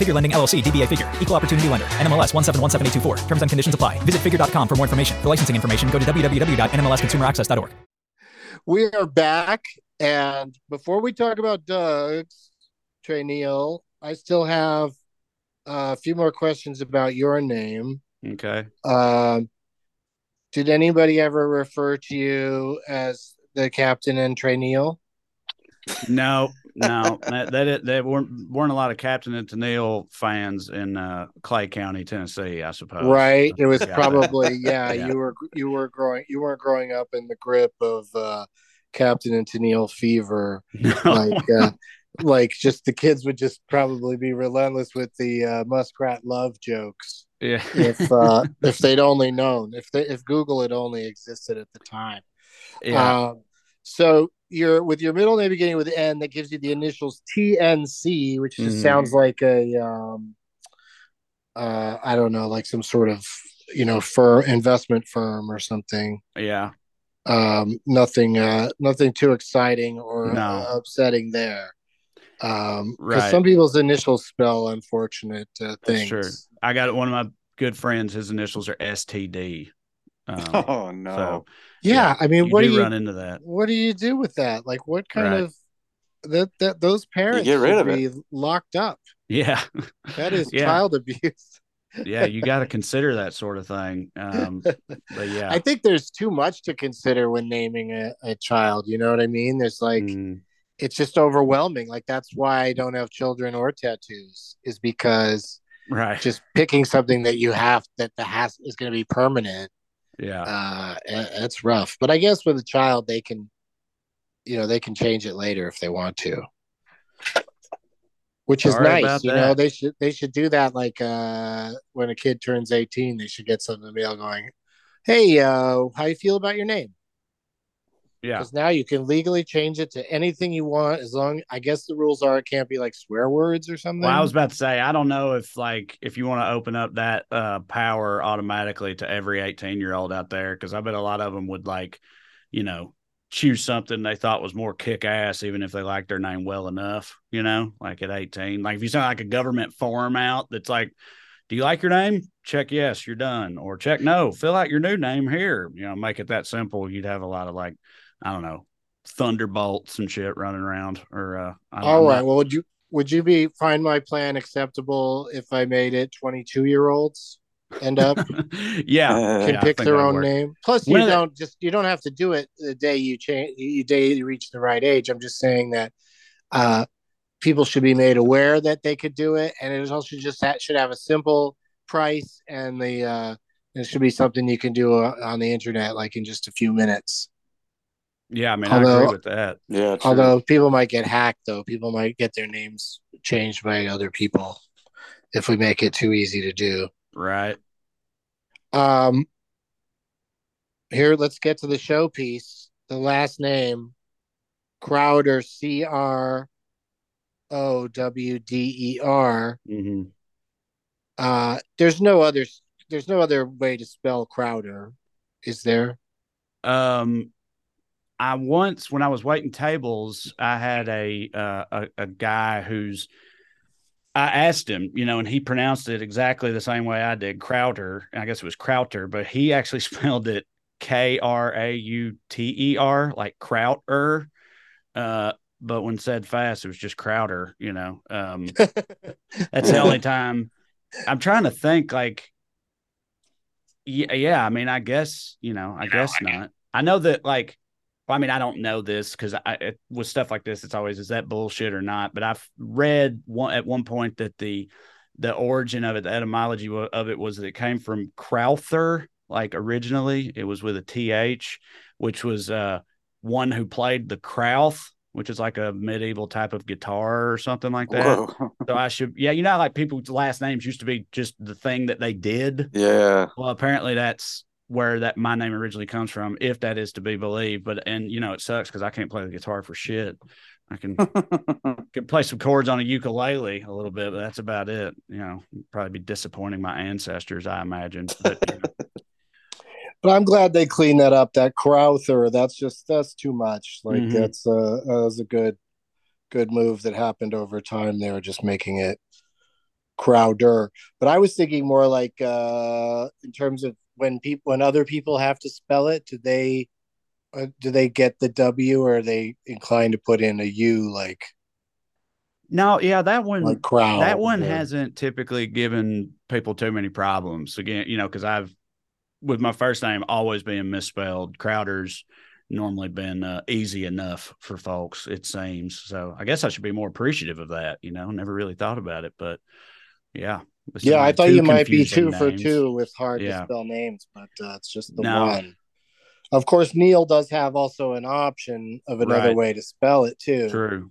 Figure Lending LLC, DBA Figure, Equal Opportunity Lender, NMLS 1717824. Terms and conditions apply. Visit figure.com for more information. For licensing information, go to www.nmlsconsumeraccess.org. We are back, and before we talk about Doug's Trae Neal, I still have a few more questions about your name. okay. Um, did anybody ever refer to you as the captain and Trae Neal? No, no, that, that there weren't weren't a lot of Captain and Tennille fans in uh, Clay County, Tennessee. I suppose. Right. It was Yeah. probably [laughs] yeah, Yeah. You were you were growing you weren't growing up in the grip of uh, Captain and Tennille fever. No. like uh, like just the kids would just probably be relentless with the uh, muskrat love jokes yeah. if uh, [laughs] if they'd only known if they if Google had only existed at the time. yeah. Um, so you're with your middle name beginning with N that gives you the initials TNC, which just Mhm. sounds like a um, uh, I don't know, like some sort of you know firm investment firm or something. yeah. Um, nothing, uh, nothing too exciting or No. uh, upsetting there. Um, 'cause Right. some people's initials spell unfortunate uh, things. true. I got one of my good friends. His initials are STD. Um, [laughs] Oh no. So Yeah, I mean, you what do do you run into that? what do you do with that? Like, what kind Right. of that that those parents get rid of be locked up? Yeah. That is [laughs] yeah. child abuse. yeah. You got to consider that sort of thing. Um, but [laughs] yeah. I think there's too much to consider when naming a, a child. You know what I mean? There's like Mm, it's just overwhelming. Like that's why I don't have children or tattoos, is because right, just picking something that you have that the has is going to be permanent. Yeah, Uh, it's rough. But I guess with a child, they can, you know, they can change it later if they want to. Which is Sorry nice, you know. They should they should do that. Like uh, when a kid turns eighteen, they should get something in the mail going, "Hey, uh, how you feel about your name?" Yeah. because now you can legally change it to anything you want as long i guess the rules are it can't be like swear words or something Well, I was about to say, I don't know if like if you want to open up that uh power automatically to every 18 year old out there, because I bet a lot of them would like, you know, choose something they thought was more kick ass, even if they liked their name well enough, you know, like at 18. Like if you send like a government form out that's like, do you like your name? Check yes, you're done. Or check no, fill out your new name here. You know, make it that simple. You'd have a lot of like, I don't know, thunderbolts and shit running around. Or uh I don't all know. right well would you would you be find my plan acceptable if i made it 22 year olds end up [laughs] yeah. Uh, can yeah, pick their own work. name plus you One of the- don't just you don't have to do it the day you change the day you reach the right age i'm just saying that uh people should be made aware that they could do it and it also just ha- should have a simple price and the uh it should be something you can do uh, on the internet like in just a few minutes Yeah, I mean, I Although- agree with that. Yeah. True. Although people might get hacked, though, people might get their names changed by other people if we make it too easy to do. Right. Um, here, let's get to the showpiece. The last name, Crowder, C R O W D E R. hmm Uh, there's no other. There's no other way to spell Crowder, is there? Um, I once, when I was waiting tables, I had a uh, a, a guy who's. I asked him, you know, and he pronounced it exactly the same way I did, Crowder. I guess it was Crowter, but he [laughs] actually spelled it K R A U T E R, like Crowter. Uh, but when said fast, it was just Crowder. You know, um, that's the only [laughs] time. I'm trying to think, like, yeah, yeah. I mean, I guess you know, I guess not. I know that, like, well, I mean, I don't know this because I it, with stuff like this, it's always is that bullshit or not. But I've read one at one point that the the origin of it, the etymology of it was that it came from Crowther, like originally it was with a th, which was uh one who played the Crowth, which is like a medieval type of guitar or something like that. Whoa. [laughs] So I should, yeah, you know, like people's last names used to be just the thing that they did. Yeah. Well, apparently that's where that my name originally comes from, if that is to be believed. But and you know, it sucks because I can't play the guitar for shit. I can [laughs] can play some chords on a ukulele a little bit, but that's about it. You know, probably be disappointing my ancestors, I imagine. But you know, [laughs] But I'm glad they cleaned that up. That Crowther, that's just that's too much. Like Mhm. that's uh that was a good good move that happened over time. They were just making it Crowder. But I was thinking more like uh in terms of when people when other people have to spell it, do they uh, do they get the W or are they inclined to put in a U like no, yeah, that one like crowd? that one or- hasn't typically given people too many problems. Again, you know, because I've with my first name always being misspelled, Crowder's normally been uh, easy enough for folks. It seems so. I guess I should be more appreciative of that. You know, never really thought about it, but yeah, Yeah, I thought you might be two for two with hard Yeah. to spell names, but uh, it's just the No. one. Of course, Neal does have also an option of another Right. way to spell it too. True.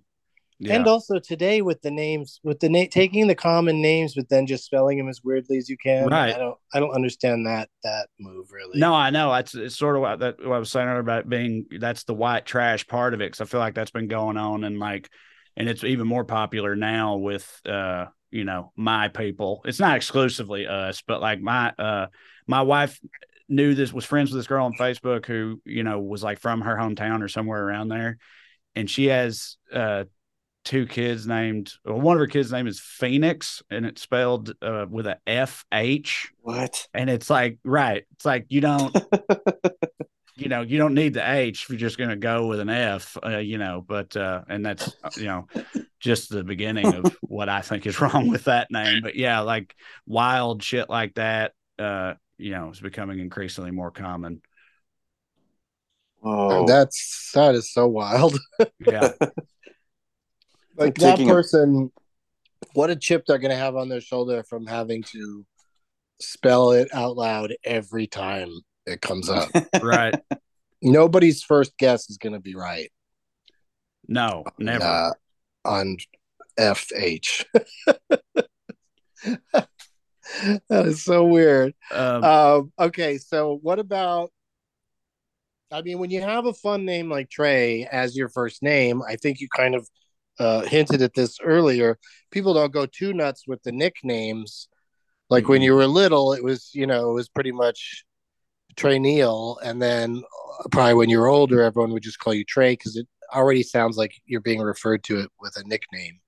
Yeah. And also today with the names, with the name, taking the common names, but then just spelling them as weirdly as you can. Right. I don't, I don't understand that that move really. No, I know. It's, it's sort of what, that, what I was saying earlier about being that's the white trash part of it. Cause I feel like that's been going on and like, and it's even more popular now with, uh, you know, my people. It's not exclusively us, but like my, uh, my wife knew this, was friends with this girl on Facebook who, you know, was like from her hometown or somewhere around there. And she has, uh, two kids named, well, one of her kids' name is Phoenix and it's spelled, uh, with a F H What? and it's like right it's like you don't [laughs] you know you don't need the h if you're just going to go with an f uh, you know but uh and that's uh, you know just the beginning of [laughs] what i think is wrong with that name but yeah like wild shit like that uh you know is becoming increasingly more common Whoa. that's that is so wild. [laughs] yeah like that person what a chip they're going to have on their shoulder from having to spell it out loud every time it comes up. [laughs] Right. Nobody's first guess is going to be right. No never. uh, on fh [laughs] that is so weird. Um, um, okay so what about i mean when you have a fun name like trey as your first name i think you kind of uh, hinted at this earlier. People don't go too nuts with the nicknames. Like when you were little it was you know it was pretty much trey neal and then uh, probably when you're older everyone would just call you trey because it already sounds like you're being referred to it with a nickname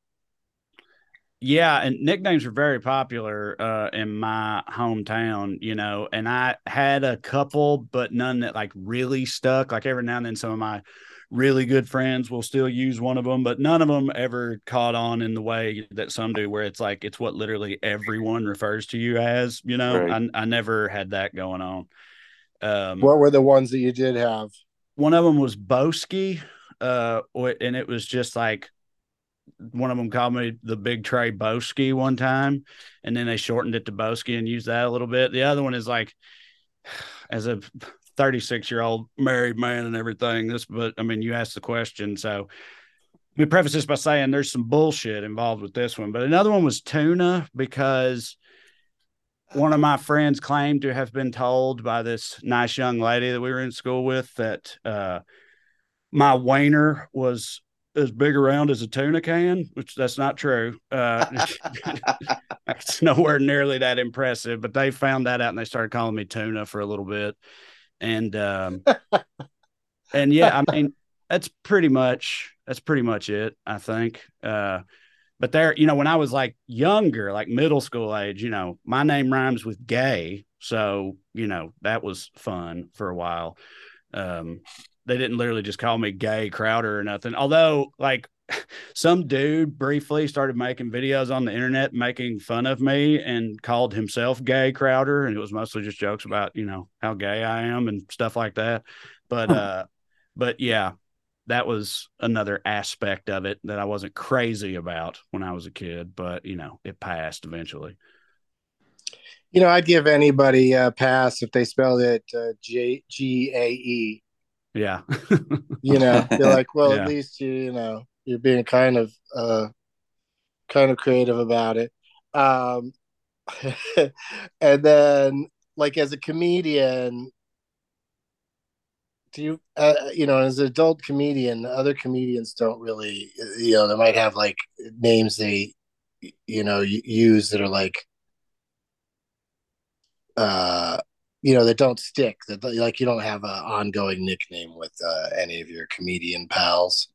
Yeah, and nicknames are very popular uh, in my hometown, you know. And I had a couple, but none that like really stuck. Like every now and then, some of my really good friends will still use one of them, but none of them ever caught on in the way that some do, where it's like it's what literally everyone refers to you as. You know, Right. I, I never had that going on. Um, what were the ones that you did have one of them was Boski, uh, and it was just like one of them called me the Big Trae Boski one time, and then they shortened it to Boski and used that a little bit. The other one is like, [sighs] as a 36 year old married man and everything. This, but I mean, you asked the question, so. Let me preface this by saying there's some bullshit involved with this one, but another one was tuna because one of my friends claimed to have been told by this nice young lady that we were in school with that uh, my wiener was as big around as a tuna can, which that's not true. Uh, [laughs] it's nowhere nearly that impressive, but they found that out and they started calling me tuna for a little bit. And, um, and yeah, I mean, that's pretty much, that's pretty much it, I think. Uh, but there, you know, when I was like younger, like middle school age, you know, my name rhymes with gay. So, you know, that was fun for a while. Um, they didn't literally just call me gay Crowder or nothing. Although, like, [laughs] some dude briefly started making videos on the internet making fun of me and called himself gay Crowder. And it was mostly just jokes about, you know, how gay I am and stuff like that. But, uh, but yeah, that was another aspect of it that I wasn't crazy about when I was a kid, but you know, it passed eventually. you know i'd give anybody a pass if they spelled it uh, G- g-a-e Yeah. you know [laughs] they're like well Yeah. at least you you know you're being kind of uh kind of creative about it um [laughs] and then like as a comedian do you uh, you know as an adult comedian other comedians don't really you know they might have like names they you know use that are like uh you know that don't stick that like you don't have an ongoing nickname with uh, any of your comedian pals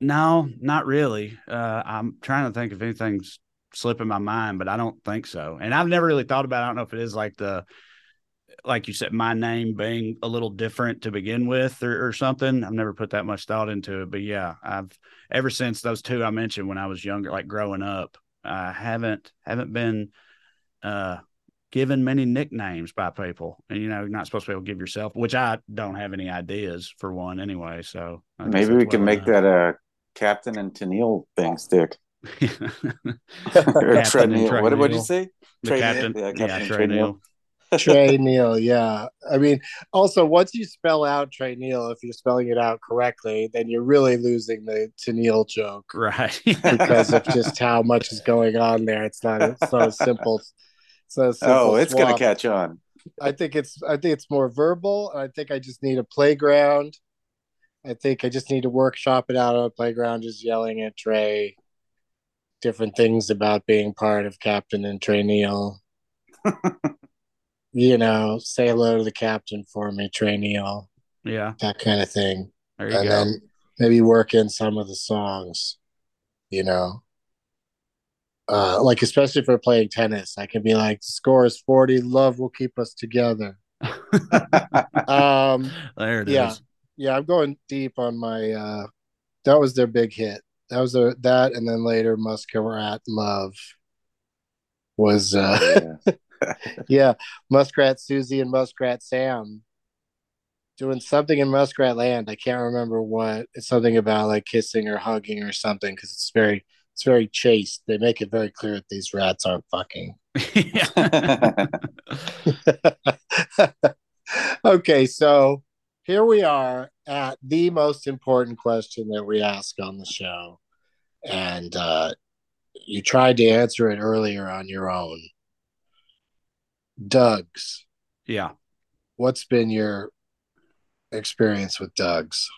No, not really. Uh, I'm trying to think if anything's slipping my mind, but I don't think so. And I've never really thought about. It. I don't know if it is like the, like you said, my name being a little different to begin with, or, or something. I've never put that much thought into it, but yeah, I've ever since those two I mentioned when I was younger, like growing up, I haven't haven't been uh given many nicknames by people, and you know, you're not supposed to be able to give yourself, which I don't have any ideas for one anyway. So Maybe we can make that a Captain and Tennille thing stick. [laughs] [laughs] or Captain Trae and Neal. Trae What did you say? The Trae captain, Neal? Yeah, yeah, Captain Trae Trae Neal. Neal. Trae Neal, yeah. I mean, also once you spell out Trae Neal, if you're spelling it out correctly, then you're really losing the Tennille joke right? because of [laughs] just how much is going on there. It's not it's not a simple it's not a simple Oh, it's gonna catch on. I think it's I think it's more verbal. and I think I just need a playground. I think I just need to workshop it out on a playground, just yelling at Trae different things about being part of Captain and Trae Neal. [laughs] you know, say hello to the captain for me, Trae Neal, yeah, that kind of thing. there you and go. then maybe work in some of the songs, you know. Uh, like especially for playing tennis, I can be like, the score is 40, love will keep us together. [laughs] Um, there it is. yeah. yeah, I'm going deep on my uh that was their big hit. That was a that and then later Muskrat Love was uh Yeah. [laughs] yeah, Muskrat Susie and Muskrat Sam. doing something in Muskrat Land. I can't remember what. It's something about like kissing or hugging or something because it's very it's very chaste. They make it very clear that these rats aren't fucking. [laughs] [laughs] okay, so here we are at the most important question that we ask on the show. And uh, you tried to answer it earlier on your own. Doug's. Yeah. What's been your experience with Doug's?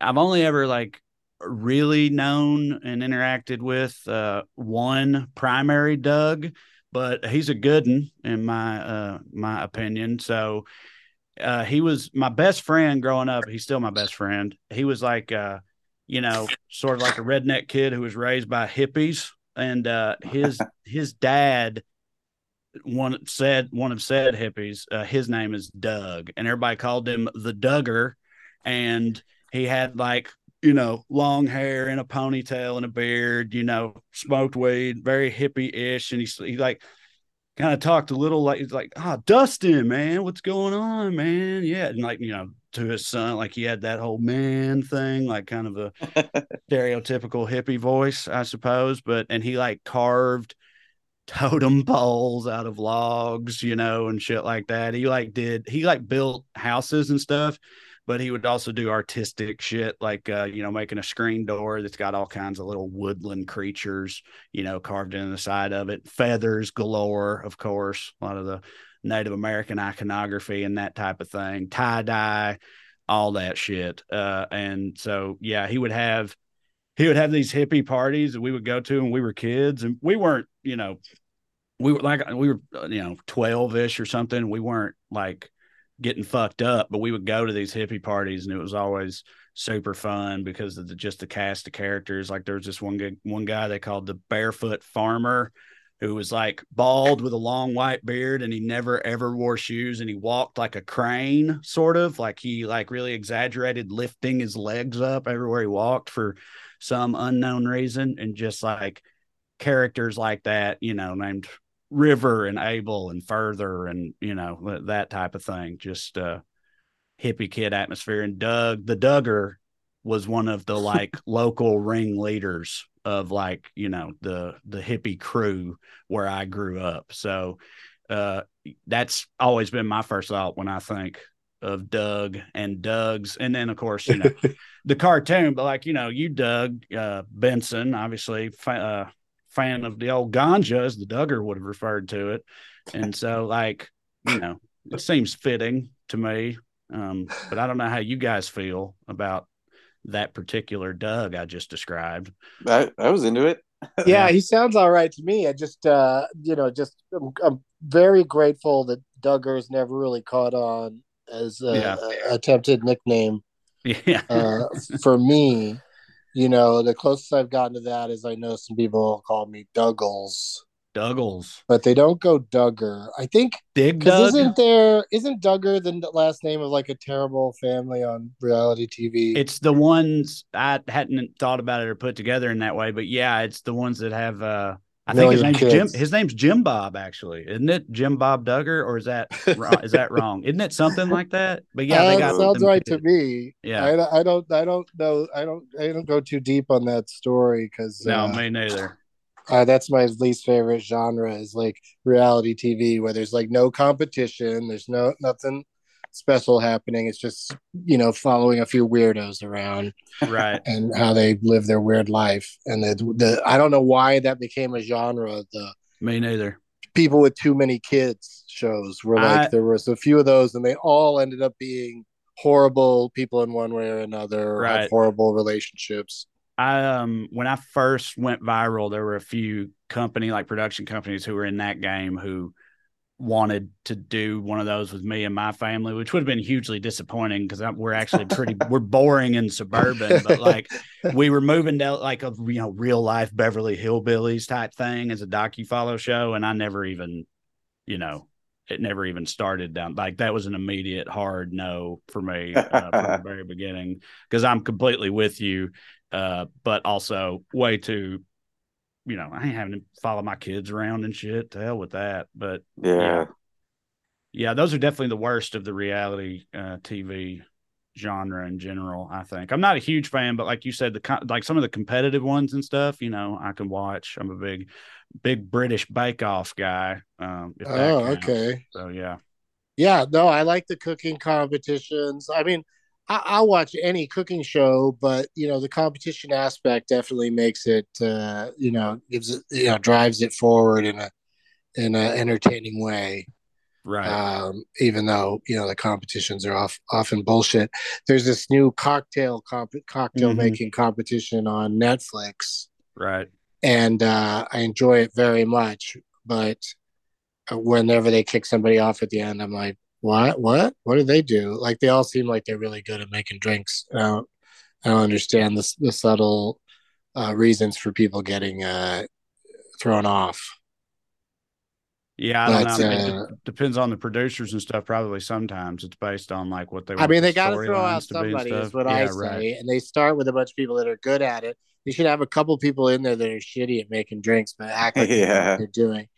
I've only ever like really known and interacted with uh, one primary Doug, but he's a good one in my uh, my opinion. So uh, he was my best friend growing up. He's still my best friend. He was like, uh, you know, sort of like a redneck kid who was raised by hippies, and uh, his his dad one said one of said hippies. Uh, his name is Doug, and everybody called him the Duggar, and he had like you know long hair and a ponytail and a beard. You know, smoked weed, very hippie ish, and he's he like kind of talked a little like he's like, ah, oh, Dustin, man, what's going on, man? Yeah, and like you know, to his son, like he had that whole man thing, like kind of a [laughs] stereotypical hippie voice, I suppose. But and he like carved totem poles out of logs, you know, and shit like that. He like did he like built houses and stuff, but he would also do artistic shit like uh, you know, making a screen door that's got all kinds of little woodland creatures, you know, carved in the side of it, feathers galore, of course, a lot of the Native American iconography and that type of thing, tie dye, all that shit. Uh, and so yeah, he would have he would have these hippie parties that we would go to when we were kids and we weren't you know we were like we were uh, you know 12ish or something we weren't like getting fucked up but we would go to these hippie parties and it was always super fun because of the, just the cast of characters. Like there was this one guy, one guy they called the barefoot farmer who was like bald with a long white beard and he never ever wore shoes and he walked like a crane sort of. Like he like really exaggerated lifting his legs up everywhere he walked for some unknown reason and just like characters like that you know named river and abel and further and you know that type of thing just uh hippie kid atmosphere and doug the duggar was one of the [laughs] like local ringleaders of like you know the the hippie crew where I grew up. So uh, that's always been my first thought when I think of Doug and Doug's, and then of course you know [laughs] the cartoon. But like you know, you Doug uh, Benson, obviously fa- uh, fan of the old ganja, as the Duggar would have referred to it, and so like you know, it seems fitting to me. Um, but I don't know how you guys feel about that particular Doug I just described. I, I was into it. [laughs] yeah, he sounds all right to me. I just, uh, you know, just I'm, I'm very grateful that Duggar's never really caught on as a, yeah. a attempted nickname. Yeah. uh, [laughs] for me, you know, the closest I've gotten to that is I know some people call me Dougals. Dougals. But they don't go Duggar. I think Dig Doug. Isn't there isn't Duggar the last name of like a terrible family on reality TV? It's the ones I hadn't thought about it or put together in that way, but yeah, it's the ones that have uh I think his name's kids. Jim. His name's Jim Bob, actually, isn't it? Jim Bob Duggar, or is that [laughs] wrong? is that wrong? Isn't it something like that? But yeah, they got sounds right kids. to me. Yeah, I, I, don't, I don't know, I don't, I don't go too deep on that story because no, uh, me neither. Uh, that's my least favorite genre is like reality TV where there's like no competition, there's no nothing special happening. It's just you know following a few weirdos around, right, and how they live their weird life. And the the I don't know why that became a genre. The me neither. People with too many kids shows were like I, there was a few of those, and they all ended up being horrible people in one way or another, right. horrible relationships. I um when I first went viral, there were a few company like production companies who were in that game who wanted to do one of those with me and my family, which would have been hugely disappointing because we're actually pretty [laughs] we're boring and suburban, but like we were moving to like a you know real life Beverly Hillbillies type thing as a docu follow show, and I never even you know it never even started down like that was an immediate hard no for me uh, from the [laughs] very beginning because I'm completely with you uh, but also way too, you know, I ain't having to follow my kids around and shit. To hell with that. But yeah, yeah, yeah those are definitely the worst of the reality uh, TV genre in general. I think I'm not a huge fan, but like you said, the like some of the competitive ones and stuff, you know, I can watch. I'm a big, big British Bake Off guy. Um, oh, okay. So yeah, yeah. No, I like the cooking competitions. I mean, I, I'll watch any cooking show, but you know, the competition aspect definitely makes it. Uh, you know, gives it, you know, drives it forward in a in an entertaining way right um, even though you know the competitions are off, often bullshit there's this new cocktail comp- cocktail mm-hmm. making competition on netflix right and uh, i enjoy it very much but whenever they kick somebody off at the end i'm like what what what do they do like they all seem like they're really good at making drinks i don't, I don't understand the, the subtle uh, reasons for people getting uh, thrown off yeah, I don't know. Uh, it depends on the producers and stuff. Probably sometimes it's based on like what they. I mean, they got to throw out somebody, is what yeah, I say, right. and they start with a bunch of people that are good at it. You should have a couple people in there that are shitty at making drinks, but act like [laughs] yeah. they're doing.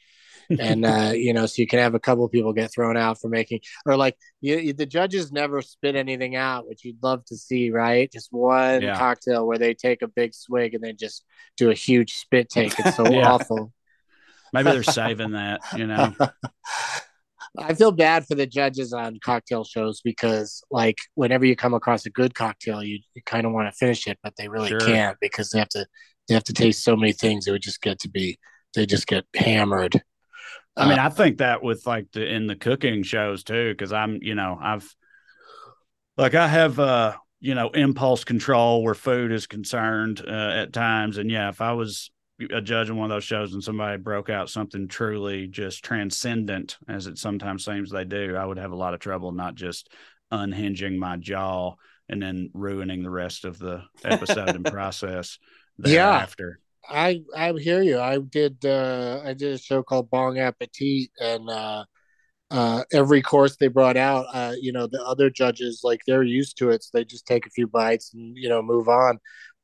And [laughs] uh, you know, so you can have a couple people get thrown out for making, or like you, you, the judges never spit anything out, which you'd love to see, right? Just one yeah. cocktail where they take a big swig and then just do a huge spit take. It's so [laughs] awful. Maybe they're [laughs] saving that, you know. I feel bad for the judges on cocktail shows because, like, whenever you come across a good cocktail, you, you kind of want to finish it, but they really sure. can't because they have to they have to taste so many things. It would just get to be they just get hammered. I mean, uh, I think that with like the in the cooking shows too, because I'm you know I've like I have uh you know impulse control where food is concerned uh, at times, and yeah, if I was a judge in one of those shows and somebody broke out something truly just transcendent, as it sometimes seems they do, I would have a lot of trouble not just unhinging my jaw and then ruining the rest of the episode and [laughs] process thereafter. Yeah, I I hear you. I did uh I did a show called Bong Appetit and uh uh every course they brought out uh you know the other judges like they're used to it so they just take a few bites and you know move on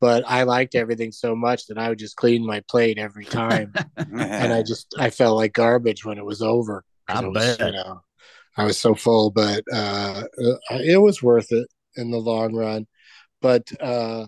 but I liked everything so much that I would just clean my plate every time, [laughs] and I just I felt like garbage when it was over. I it was, bet. You know, I was so full, but uh, uh, it was worth it in the long run. But uh,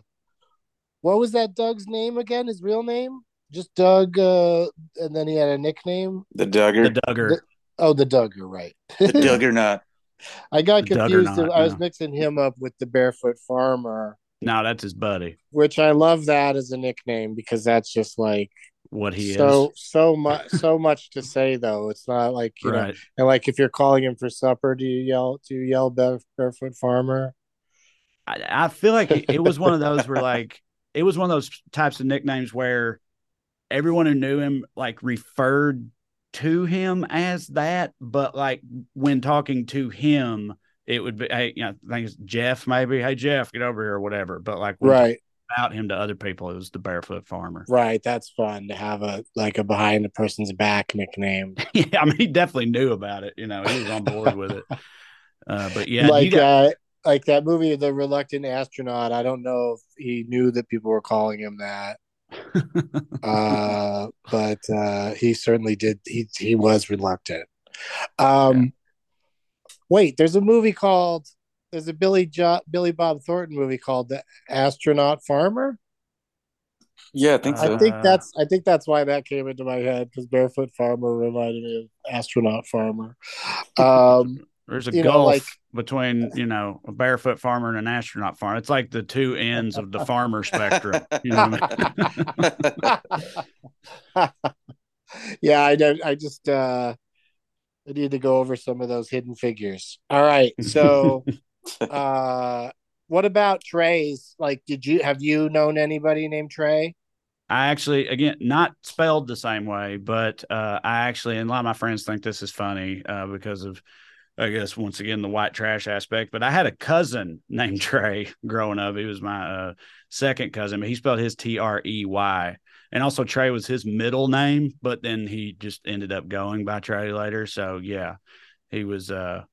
what was that Doug's name again? His real name? Just Doug, uh, and then he had a nickname. The Duggar. The Duggar. The, oh, the Duggar, right? the Duggar not. [laughs] I got confused. I was mixing him up with the Barefoot Farmer no, that's his buddy. Which I love that as a nickname because that's just like what he so, is. So so much so much to say though. It's not like you right. know, and like if you're calling him for supper, do you yell? Do you yell barefoot farmer? I, I feel like it was one of those where like it was one of those types of nicknames where everyone who knew him like referred to him as that, but like when talking to him it would be, hey, you know, I think it's Jeff, maybe, hey, Jeff, get over here or whatever. But like, right about him to other people, it was the barefoot farmer. Right. That's fun to have a like a behind the person's back nickname. [laughs] yeah. I mean, he definitely knew about it. You know, he was on board with it. Uh, but yeah, like, got... uh, like that movie, The Reluctant Astronaut. I don't know if he knew that people were calling him that. [laughs] uh, but uh, he certainly did. He he was reluctant. Um, Wait, there's a movie called there's a Billy jo- Billy Bob Thornton movie called The Astronaut Farmer. Yeah, I think so. I think that's I think that's why that came into my head because Barefoot Farmer reminded me of Astronaut Farmer. [laughs] Um, There's a gulf know, like, between you know a barefoot farmer and an astronaut farmer. It's like the two ends of the farmer spectrum. You know I mean? [laughs] yeah, I don't. I just uh, I need to go over some of those hidden figures. All right. So [laughs] uh what about Trey's? Like did you have you known anybody named Trey? I actually again not spelled the same way, but uh I actually and a lot of my friends think this is funny uh because of I guess once again the white trash aspect. But I had a cousin [laughs] named Trey growing up. He was my uh, second cousin, but he spelled his T R E Y and also Trey was his middle name, but then he just ended up going by Trey later. So yeah, he was. uh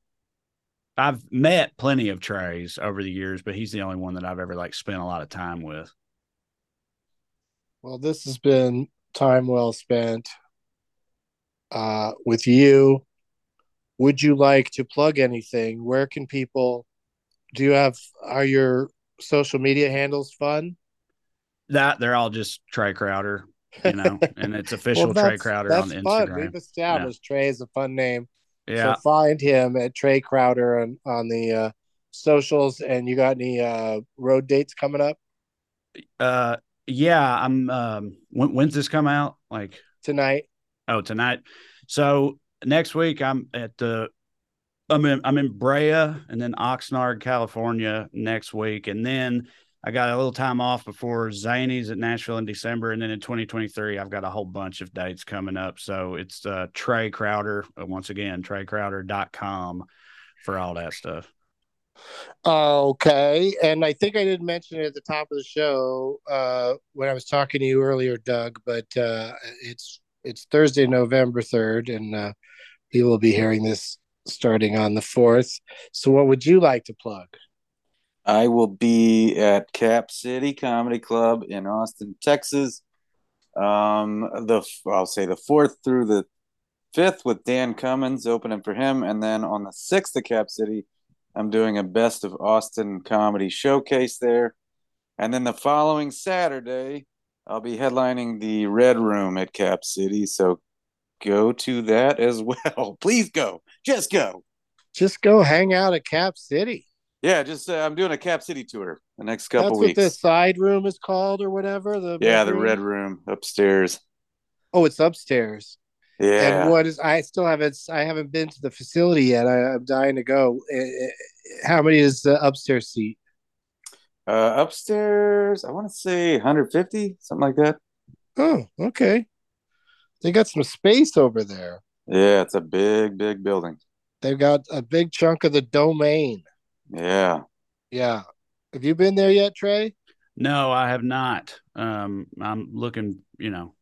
I've met plenty of Treys over the years, but he's the only one that I've ever like spent a lot of time with. Well, this has been time well spent uh, with you. Would you like to plug anything? Where can people do you have are your social media handles fun? That they're all just Trae Crowder, you know, [laughs] and it's official Well, Trae Crowder that's on fun. Instagram. We've established Trae is a fun name. Yeah. So find him at Trae Crowder on, on the uh, socials. And you got any uh, road dates coming up Uh, yeah. I'm. Um. When, when's this come out? Like, tonight? oh, tonight. So next week I'm at the. I'm in. I'm in Brea and then Oxnard, California next week, and then I got a little time off before Zanies at Nashville in December, and then in 2023 I've got a whole bunch of dates coming up. So it's uh, Trae Crowder uh, once again, TraeCrowder.com for all that stuff. Okay. And I think I didn't mention it at the top of the show uh, when I was talking to you earlier, Doug, but uh, it's it's Thursday, November 3rd, and we will be hearing this starting on the 4th. So what would you like to plug? I will be at Cap City Comedy Club in Austin, Texas. Um, the I'll say the fourth through the fifth with Dan Cummins opening for him, and then on the sixth at Cap City, I'm doing a best of Austin comedy showcase there, and then the following Saturday, I'll be headlining the Red Room at Cap City. So go to that as [laughs] well. Please go, just go. Just go hang out at Cap City. Yeah, just uh, I'm doing a Cap City tour the next couple That's weeks. what the side room is called or whatever. The Yeah, the room? red room upstairs. Oh, it's upstairs. Yeah. And what is? I still haven't. I haven't been to the facility yet. I, I'm dying to go. Eh, eh, How many is the upstairs seat? Uh, upstairs, I want to say 150, something like that. Oh, okay. They got some space over there. Yeah, it's a big, big building. They've got a big chunk of the domain. Yeah. Yeah. Have you been there yet, Trae? No, I have not. Um, I'm looking, you know,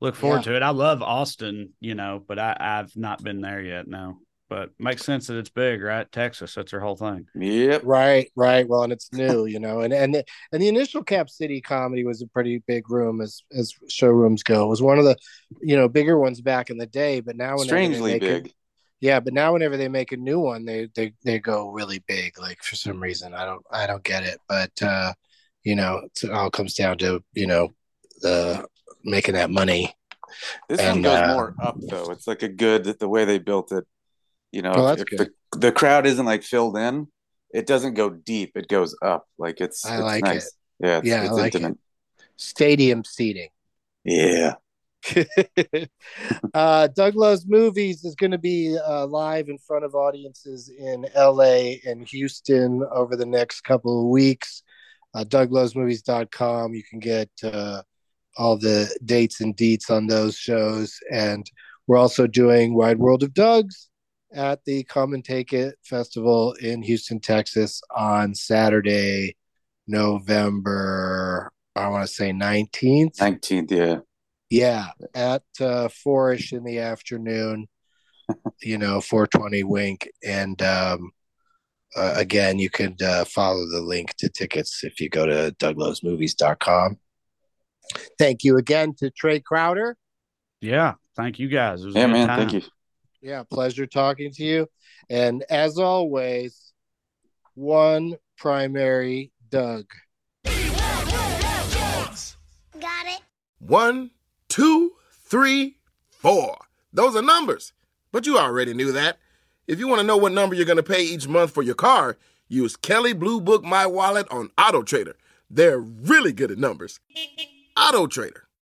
look forward Yeah. to it. I love Austin, you know, but I, I've not been there yet. No, but makes sense that it's big, right? Texas, that's their whole thing. Yep. Right, right. Well, and it's new, you know, and and the, and the initial Cap City comedy was a pretty big room as as showrooms go. It was one of the, you know, bigger ones back in the day. But now, whenever they Strangely make a- big. yeah, but now whenever they make a new one, they they they go really big. Like for some reason, I don't I don't get it. But uh, you know, it all comes down to you know the making that money. This one goes uh, more up though. It's like a good the way they built it. You know, Oh, if good. the the crowd isn't like filled in, it doesn't go deep. It goes up. Like it's I it's like nice. it. Yeah, it's, Yeah, I it's like it. Stadium seating. Yeah. [laughs] uh, Doug Loves Movies is going to be uh, live in front of audiences in LA and Houston over the next couple of weeks. Uh, DougLovesMovies.com. You can get uh, all the dates and deets on those shows. And we're also doing Wide World of Doug's at the Come and Take It Festival in Houston, Texas on Saturday, November, I want to say 19th. 19th, yeah. Yeah, at uh, four-ish in the afternoon, [laughs] you know, 420 wink. And um, uh, again, you could uh, follow the link to tickets if you go to douglovesmovies.com. Thank you again to Trae Crowder. Yeah, thank you guys. It was Yeah, man. time. Thank you. Yeah, pleasure talking to you. And as always, one primary Doug. Got it. One, two, three, four. Those are numbers. But you already knew that. If you want to know what number you're going to pay each month for your car, use Kelley Blue Book My Wallet on Auto Trader. They're really good at numbers. Auto Trader.